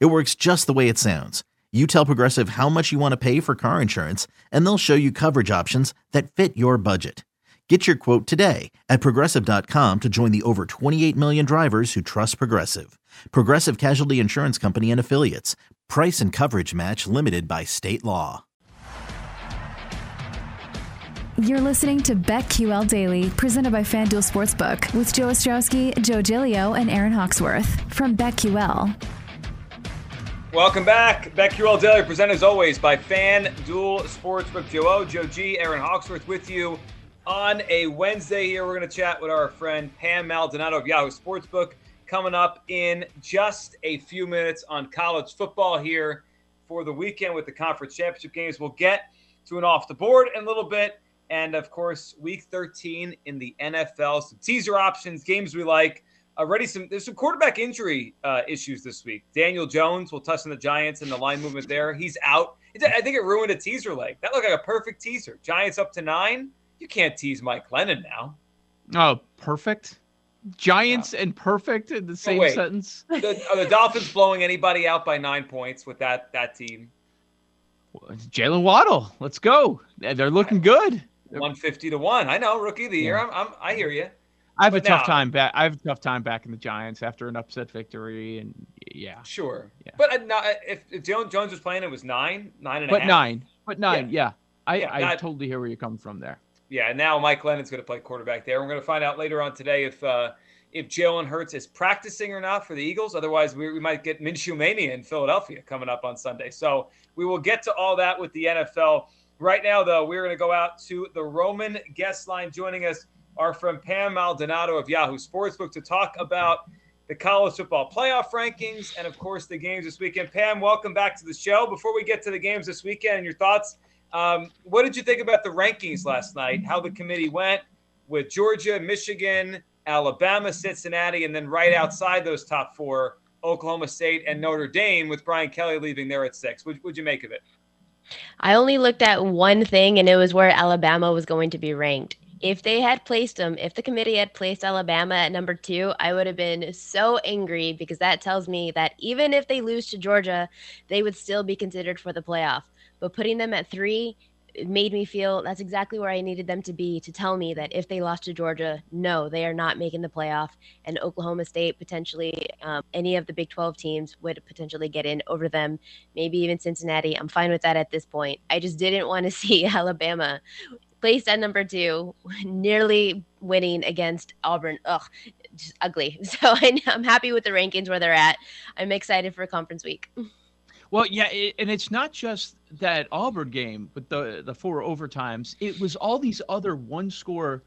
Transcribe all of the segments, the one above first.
It works just the way it sounds. You tell Progressive how much you want to pay for car insurance, and they'll show you coverage options that fit your budget. Get your quote today at progressive.com to join the over 28 million drivers who trust Progressive. Progressive Casualty Insurance Company and Affiliates. Price and coverage match limited by state law. You're listening to BetQL Daily, presented by FanDuel Sportsbook, with Joe Ostrowski, Joe Gilio, and Aaron Hawksworth from BetQL. Welcome back. BetQL Daily, presented as always by FanDuel Sportsbook. Joe Joe G, Aaron Hawksworth with you on a Wednesday here. We're going to chat with our friend Pam Maldonado of Yahoo Sportsbook coming up in just a few minutes on college football here for the weekend with the conference championship games. We'll get to an off the board in a little bit. And of course, week 13 in the NFL, some teaser options, games we like. Already some there's some quarterback injury uh, issues this week. Daniel Jones will touch on the Giants and the line movement there. He's out. I think it ruined a teaser leg. That looked like a perfect teaser. Giants up to nine. You can't tease Mike Glennon now. Oh, perfect. Giants and perfect in the same wait. sentence. The, are the Dolphins blowing anybody out by nine points with that that team? Jaylen Waddle, let's go. They're looking good. One fifty to one. I know, rookie of the year. Yeah. I'm, I'm I hear you. I have But a tough now- time back. I have a tough time backing the Giants after an upset victory, and yeah, Sure. Yeah. But uh, not, if, if Jones, Jones was playing, it was nine, nine and a half. but nine, but nine, yeah. I, Yeah, I not- totally hear where you're coming from there. Yeah, and now Mike Glennon's going to play quarterback there. We're going to find out later on today if uh, if Jalen Hurts is practicing or not for the Eagles. Otherwise, we, we might get Minshew Mania in Philadelphia coming up on Sunday. So we will get to all that with the NFL. Right now, though, we're going to go out to the Roman guest line. Joining us are from Pam Maldonado of Yahoo Sportsbook to talk about the college football playoff rankings and, of course, the games this weekend. Pam, welcome back to the show. Before we get to the games this weekend and your thoughts, um, what did you think about the rankings last night? How the committee went with Georgia, Michigan, Alabama, Cincinnati, and then right outside those top four, Oklahoma State and Notre Dame, with Brian Kelly leaving there at six. What would you make of it? I only looked at one thing, and it was where Alabama was going to be ranked. If they had placed them, if the committee had placed Alabama at number two, I would have been so angry because that tells me that even if they lose to Georgia, they would still be considered for the playoff. But putting them at three made me feel that's exactly where I needed them to be to tell me that if they lost to Georgia, no, they are not making the playoff. And Oklahoma State, potentially um, any of the Big 12 teams, would potentially get in over them, maybe even Cincinnati. I'm fine with that at this point. I just didn't want to see Alabama placed at number two, nearly winning against Auburn. Ugh, just ugly. So I'm happy with the rankings where they're at. I'm excited for conference week. Well, yeah, it, and it's not just that Auburn game, but the the four overtimes. It was all these other one score,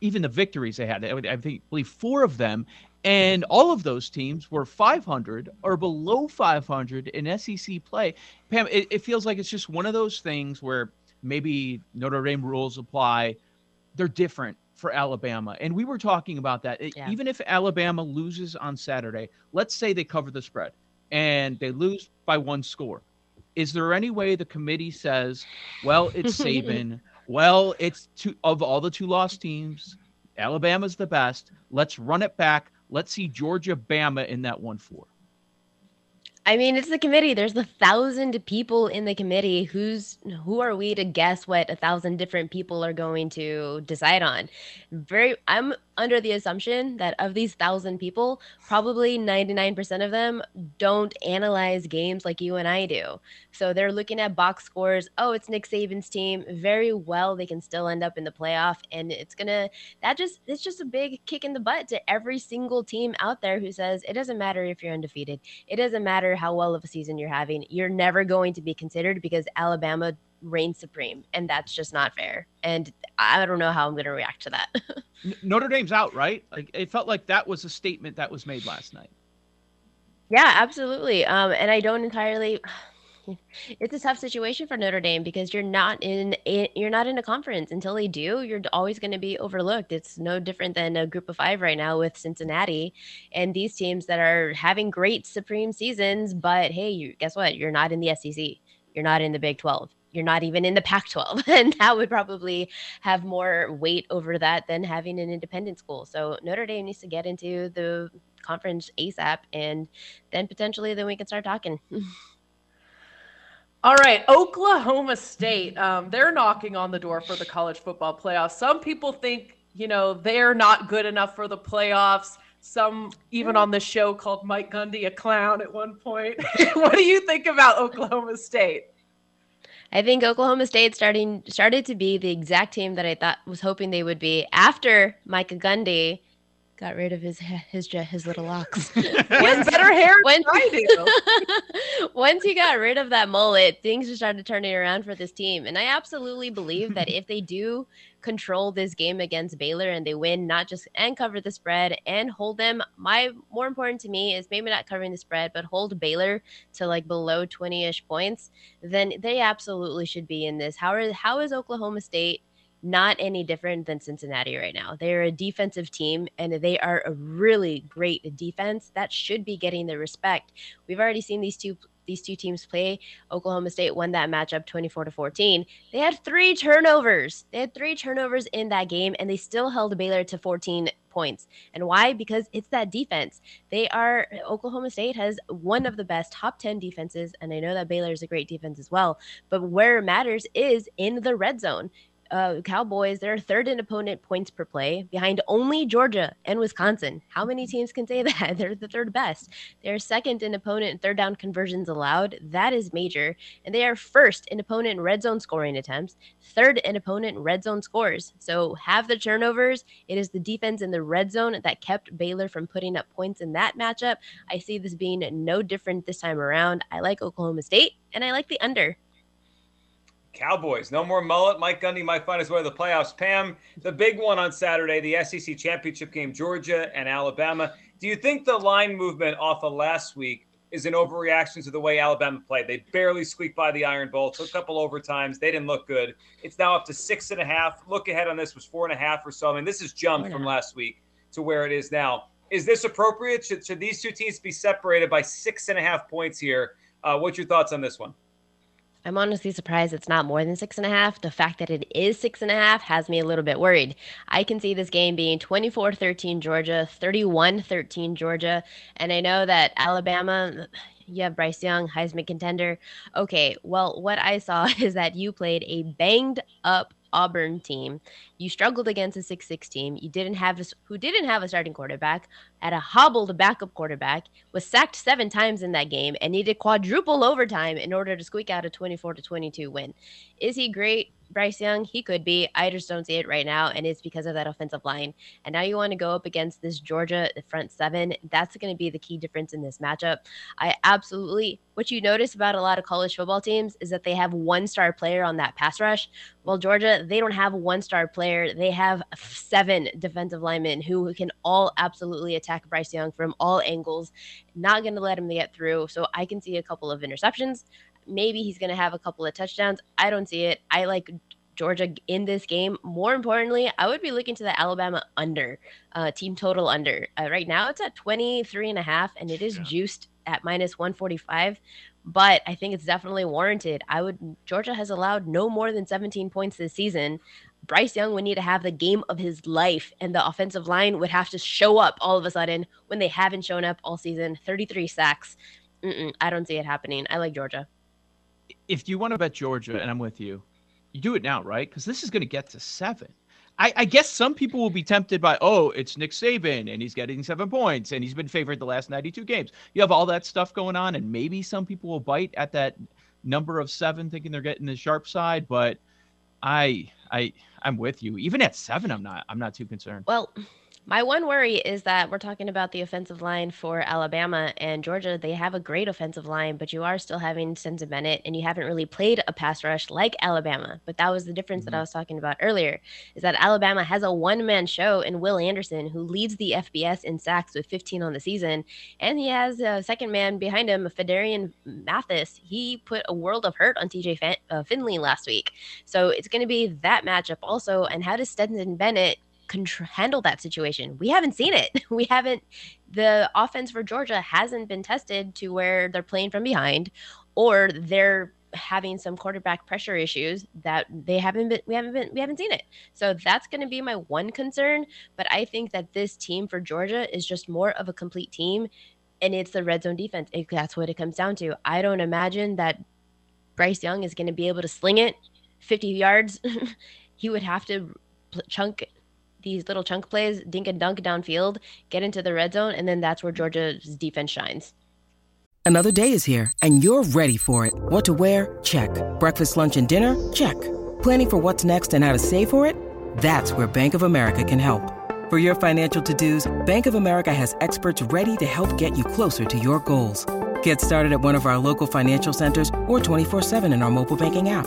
even the victories they had. I think believe four of them, and all of those teams were 500 or below 500 in SEC play. Pam, it, it feels like it's just one of those things where maybe Notre Dame rules apply. They're different for Alabama, and we were talking about that. Yeah. Even if Alabama loses on Saturday, let's say they cover the spread and they lose by one score. Is there any way the committee says, well, it's Saban, well, it's two of all the two lost teams, Alabama's the best. Let's run it back. Let's see Georgia Bama in that one four. I mean, it's the committee. There's a thousand people in the committee. Who's who are we to guess what a thousand different people are going to decide on? Very, I'm under the assumption that of these thousand people, probably 99% of them don't analyze games like you and I do. So they're looking at box scores. Oh, it's Nick Saban's team. Very well, they can still end up in the playoff, and it's gonna that just it's just a big kick in the butt to every single team out there who says it doesn't matter if you're undefeated. It doesn't matter how well of a season you're having. You're never going to be considered because Alabama reigns supreme, and that's just not fair. And I don't know how I'm going to react to that. Notre Dame's out, right? Like it felt like that was a statement that was made last night. Yeah, absolutely. Um, and I don't entirely. It's a tough situation for Notre Dame because you're not in a, you're not in a conference until they do. You're always going to be overlooked. It's no different than a group of five right now with Cincinnati and these teams that are having great supreme seasons. But hey, you guess what? You're not in the SEC. You're not in the Big Twelve. You're not even in the Pac 12. And that would probably have more weight over that than having an independent school. So Notre Dame needs to get into the conference ASAP, and then potentially then we can start talking. All right, Oklahoma State. Um, they're knocking on the door for the college football playoffs. Some people think, you know, they're not good enough for the playoffs. Some even on the show called Mike Gundy a clown at one point. what do you think about Oklahoma State? I think Oklahoma State starting started to be the exact team that I thought was hoping they would be after Micah Gundy got rid of his his his little locks. once, better hair once, I do. once he got rid of that mullet, things just started turning around for this team. And I absolutely believe that if they do control this game against Baylor and they win, not just and cover the spread and hold them, my more important to me is maybe not covering the spread, but hold Baylor to like below 20-ish points, then they absolutely should be in this. How are how is Oklahoma State not any different than Cincinnati right now. They're a defensive team and they are a really great defense that should be getting the respect. We've already seen these two these two teams play. Oklahoma State won that matchup 24 to 14. They had three turnovers. They had three turnovers in that game and they still held Baylor to 14 points. And why? Because it's that defense. They are Oklahoma State has one of the best top 10 defenses and I know that Baylor is a great defense as well, but where it matters is in the red zone uh, Cowboys, they're third in opponent points per play behind only Georgia and Wisconsin. How many teams can say that? They're the third best. They're second in opponent third down conversions allowed. That is major. And they are first in opponent red zone scoring attempts, third in opponent red zone scores. So have the turnovers. It is the defense in the red zone that kept Baylor from putting up points in that matchup. I see this being no different this time around. I like Oklahoma State and I like the under. Cowboys. No more mullet. Mike Gundy might find his way to the playoffs. Pam, the big one on Saturday, the SEC championship game, Georgia and Alabama. Do you think the line movement off of last week is an overreaction to the way Alabama played? They barely squeaked by the Iron Bowl, took a couple overtimes. They didn't look good. It's now up to six and a half. Look ahead on this was four and a half or so. I mean, this has jumped from last week to where it is now. Is this appropriate? Should, should these two teams be separated by six and a half points here? Uh, what's your thoughts on this one? I'm honestly surprised it's not more than six and a half. The fact that it is six and a half has me a little bit worried. I can see this game being 24 13 Georgia, 31 13 Georgia. And I know that Alabama, you have Bryce Young, Heisman contender. Okay, well, what I saw is that you played a banged up Auburn team. You struggled against a 6-6 team. You didn't have a, who didn't have a starting quarterback, had a hobbled backup quarterback, was sacked seven times in that game, and needed quadruple overtime in order to squeak out a 24 to 22 win. Is he great? Bryce Young, he could be. I just don't see it right now, and it's because of that offensive line. And now you want to go up against this Georgia front seven. That's going to be the key difference in this matchup. I absolutely. What you notice about a lot of college football teams is that they have one star player on that pass rush. Well, Georgia, they don't have one star player. They have seven defensive linemen who can all absolutely attack Bryce Young from all angles. Not going to let him get through. So I can see a couple of interceptions maybe he's going to have a couple of touchdowns. I don't see it. I like Georgia in this game. More importantly, I would be looking to the Alabama under, uh, team total under. Uh, right now it's at 23 and a half and it is yeah. juiced at minus 145, but I think it's definitely warranted. I would Georgia has allowed no more than 17 points this season. Bryce Young would need to have the game of his life, and the offensive line would have to show up all of a sudden when they haven't shown up all season. 33 sacks. Mm-mm, I don't see it happening. I like Georgia if you want to bet Georgia, and I'm with you, you do it now, right? Because this is going to get to seven. I, I, guess some people will be tempted by, oh, it's Nick Saban and he's getting seven points and he's been favored the last 92 games. You have all that stuff going on, and maybe some people will bite at that number of seven, thinking they're getting the sharp side. But I, I, I'm with you. Even at seven, I'm not. I'm not too concerned. Well, My one worry is that we're talking about the offensive line for Alabama and Georgia. They have a great offensive line, but you are still having Stetson Bennett, and you haven't really played a pass rush like Alabama. But that was the difference mm-hmm. that I was talking about earlier, is that Alabama has a one-man show in Will Anderson, who leads the FBS in sacks with 15 on the season, and he has a second man behind him, Phidarian Mathis. He put a world of hurt on TJ Fin- uh, Finley last week, so it's going to be that matchup also. And how does Stetson Bennett handle that situation. We haven't seen it. We haven't. The offense for Georgia hasn't been tested to where they're playing from behind, or they're having some quarterback pressure issues that they haven't been. We haven't been. We haven't seen it. So that's going to be my one concern. But I think that this team for Georgia is just more of a complete team, and it's the red zone defense. That's what it comes down to. I don't imagine that Bryce Young is going to be able to sling it 50 yards. he would have to chunk these little chunk plays, dink and dunk downfield, get into the red zone, and then that's where Georgia's defense shines. Another day is here, and you're ready for it. What to wear? Check. Breakfast, lunch, and dinner? Check. Planning for what's next and how to save for it? That's where Bank of America can help. For your financial to-dos, Bank of America has experts ready to help get you closer to your goals. Get started at one of our local financial centers or 24-7 in our mobile banking app.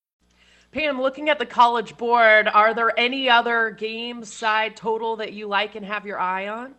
Pam, looking at the college board, are there any other game side total that you like and have your eye on?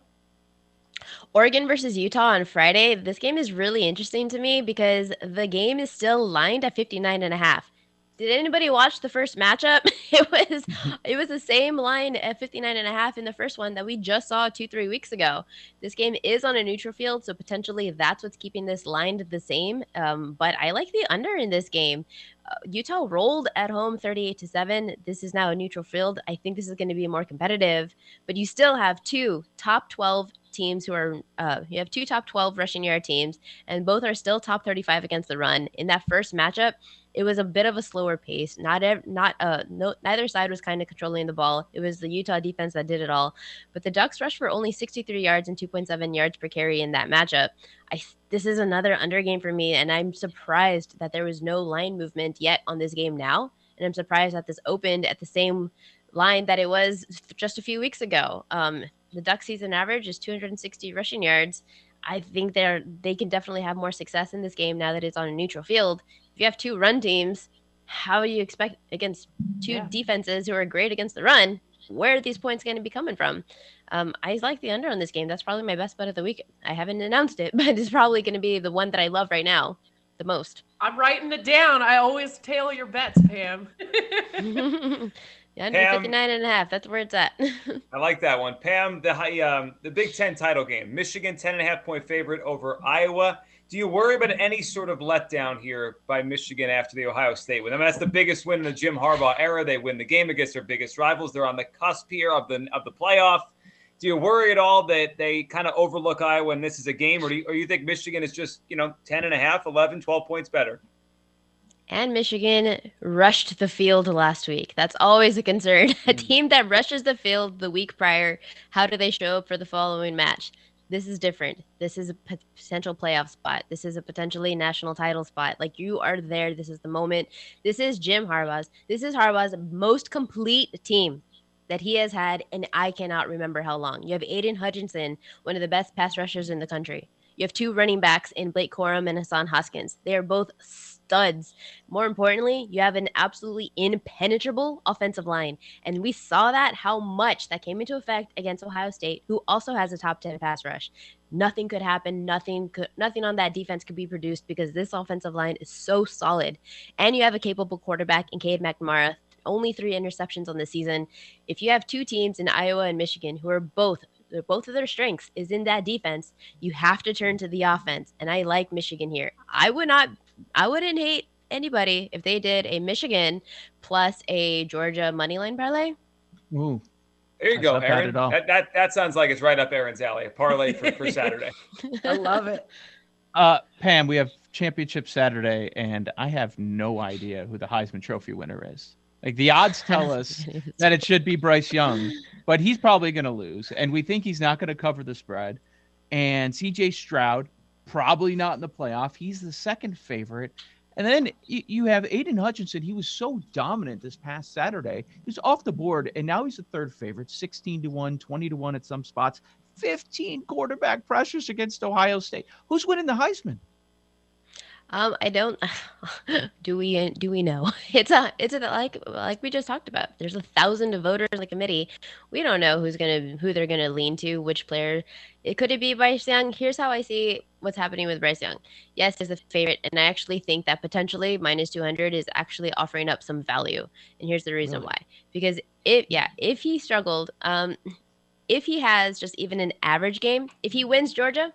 Oregon versus Utah on Friday. This game is really interesting to me because the game is still lined at 59 and a half. Did anybody watch the first matchup? It was it was the same line at 59 and a half in the first one that we just saw 2-3 weeks ago. This game is on a neutral field, so potentially that's what's keeping this lined the same. Um, but I like the under in this game. Uh, Utah rolled at home 38 to 7. This is now a neutral field. I think this is going to be more competitive, but you still have two top 12 teams who are uh, you have two top 12 rushing yard teams and both are still top 35 against the run. In that first matchup, it was a bit of a slower pace. Not ev- not uh no neither side was kind of controlling the ball. It was the Utah defense that did it all. But the Ducks rushed for only 63 yards and 2.7 yards per carry in that matchup. I this is another under game for me and I'm surprised that there was no line movement yet on this game now. And I'm surprised that this opened at the same line that it was just a few weeks ago. Um, the Duck season average is 260 rushing yards. I think they're they can definitely have more success in this game now that it's on a neutral field. If you have two run teams, how do you expect against two yeah. defenses who are great against the run? Where are these points going to be coming from? Um, I like the under on this game. That's probably my best bet of the week. I haven't announced it, but it's probably going to be the one that I love right now the most. I'm writing it down. I always tail your bets, Pam. Yeah, under Pam, 59 and a half. That's where it's at. I like that one. Pam, the um, the Big Ten title game. Michigan 10 and a half point favorite over Iowa. Do you worry about any sort of letdown here by Michigan after the Ohio State win? I mean, that's the biggest win in the Jim Harbaugh era. They win the game against their biggest rivals. They're on the cusp here of the of the playoff. Do you worry at all that they kind of overlook Iowa and this is a game, or do you, or you think Michigan is just, you know, 10 and a half, 11, 12 points better? and Michigan rushed the field last week. That's always a concern. a hmm. team that rushes the field the week prior, how do they show up for the following match? This is different. This is a potential playoff spot. This is a potentially national title spot. Like you are there. This is the moment. This is Jim Harbaugh's. This is Harbaugh's most complete team that he has had, and I cannot remember how long. You have Aidan Hutchinson, one of the best pass rushers in the country. You have two running backs in Blake Corum and Hassan Haskins. They are both studs. More importantly, you have an absolutely impenetrable offensive line. And we saw that how much that came into effect against Ohio State, who also has a top 10 pass rush. Nothing could happen. Nothing could nothing on that defense could be produced because this offensive line is so solid. And you have a capable quarterback in Cade McNamara, only three interceptions on the season. If you have two teams in Iowa and Michigan who are both both of their strengths is in that defense, you have to turn to the offense. And I like Michigan here. I would not, I wouldn't hate anybody if they did a Michigan plus a Georgia money line parlay. Ooh. There you go, Aaron. That, that, that sounds like it's right up Aaron's alley. A parlay for, for Saturday. I love it. Uh, Pam, we have championship Saturday, and I have no idea who the Heisman Trophy winner is. Like the odds tell us that it should be Bryce Young, but he's probably going to lose, and we think he's not going to cover the spread. And C.J. Stroud probably not in the playoff. He's the second favorite. And then you have Aidan Hutchinson. He was so dominant this past Saturday. He was off the board, and now he's the third favorite, 16 to 1, 20 to 1 at some spots. 15 quarterback pressures against Ohio State. Who's winning the Heisman? Um, I don't. do we? Do we know? It's a. It's a like like we just talked about. There's a thousand voters in the committee. We don't know who's gonna who they're gonna lean to. Which player? It could it be Bryce Young? Here's how I see what's happening with Bryce Young. Yes, is a favorite, and I actually think that potentially minus 200 is actually offering up some value. And here's the reason really? why. Because if yeah, if he struggled, um, if he has just even an average game, if he wins Georgia,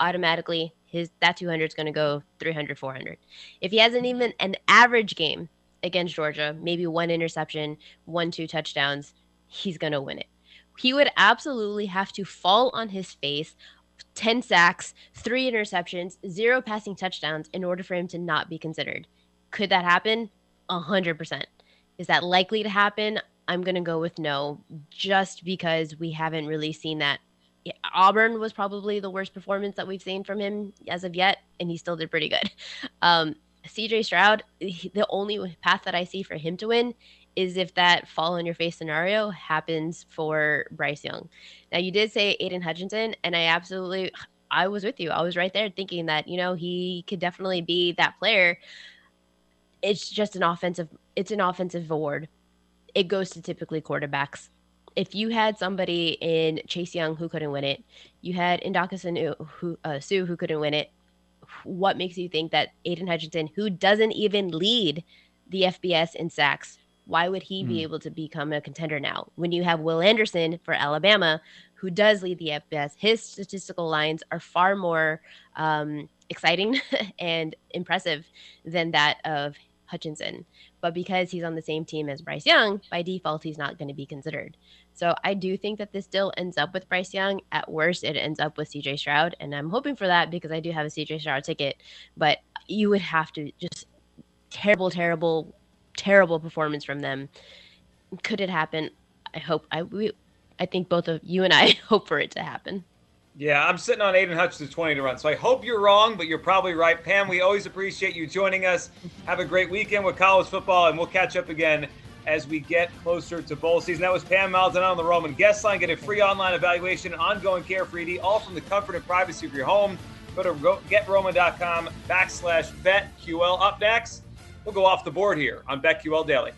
automatically his that 200 is going to go 300 400 if he hasn't even an average game against georgia maybe one interception one two touchdowns he's going to win it. He would absolutely have to fall on his face 10 sacks three interceptions zero passing touchdowns in order for him to not be considered. Could that happen? 100% is that likely to happen? I'm going to go with no just because we haven't really seen that Auburn was probably the worst performance that we've seen from him as of yet, and he still did pretty good. Um, CJ Stroud, the only path that I see for him to win is if that fall on your face scenario happens for Bryce Young. Now, you did say Aidan Hutchinson, and I absolutely, I was with you. I was right there thinking that, you know, he could definitely be that player. It's just an offensive, it's an offensive award. It goes to typically quarterbacks if you had somebody in Chase Young who couldn't win it, you had Ndamukong who uh, Suh who couldn't win it. What makes you think that Aidan Hutchinson, who doesn't even lead the FBS in sacks, why would he mm. be hmm. able to become a contender now? When you have Will Anderson for Alabama, who does lead the FBS, his statistical lines are far more um, exciting and impressive than that of Hutchinson. But because he's on the same team as Bryce Young, by default, he's not going to be considered. So I do think that this still ends up with Bryce Young. At worst, it ends up with CJ Stroud. And I'm hoping for that because I do have a CJ Stroud ticket. But you would have to just terrible, terrible, terrible performance from them. Could it happen? I hope I we I think both of you and I hope for it to happen. Yeah, I'm sitting on Aidan Hutchinson 20 to run. So I hope you're wrong, but you're probably right. Pam, we always appreciate you joining us. Have a great weekend with college football, and we'll catch up again as we get closer to bowl season. That was Pam Maldonado on the Roman guest line. Get a free online evaluation and ongoing care for ED, all from the comfort and privacy of your home. Go to getroman.com backslash betql. Up next, we'll go off the board here on BetQL Daily.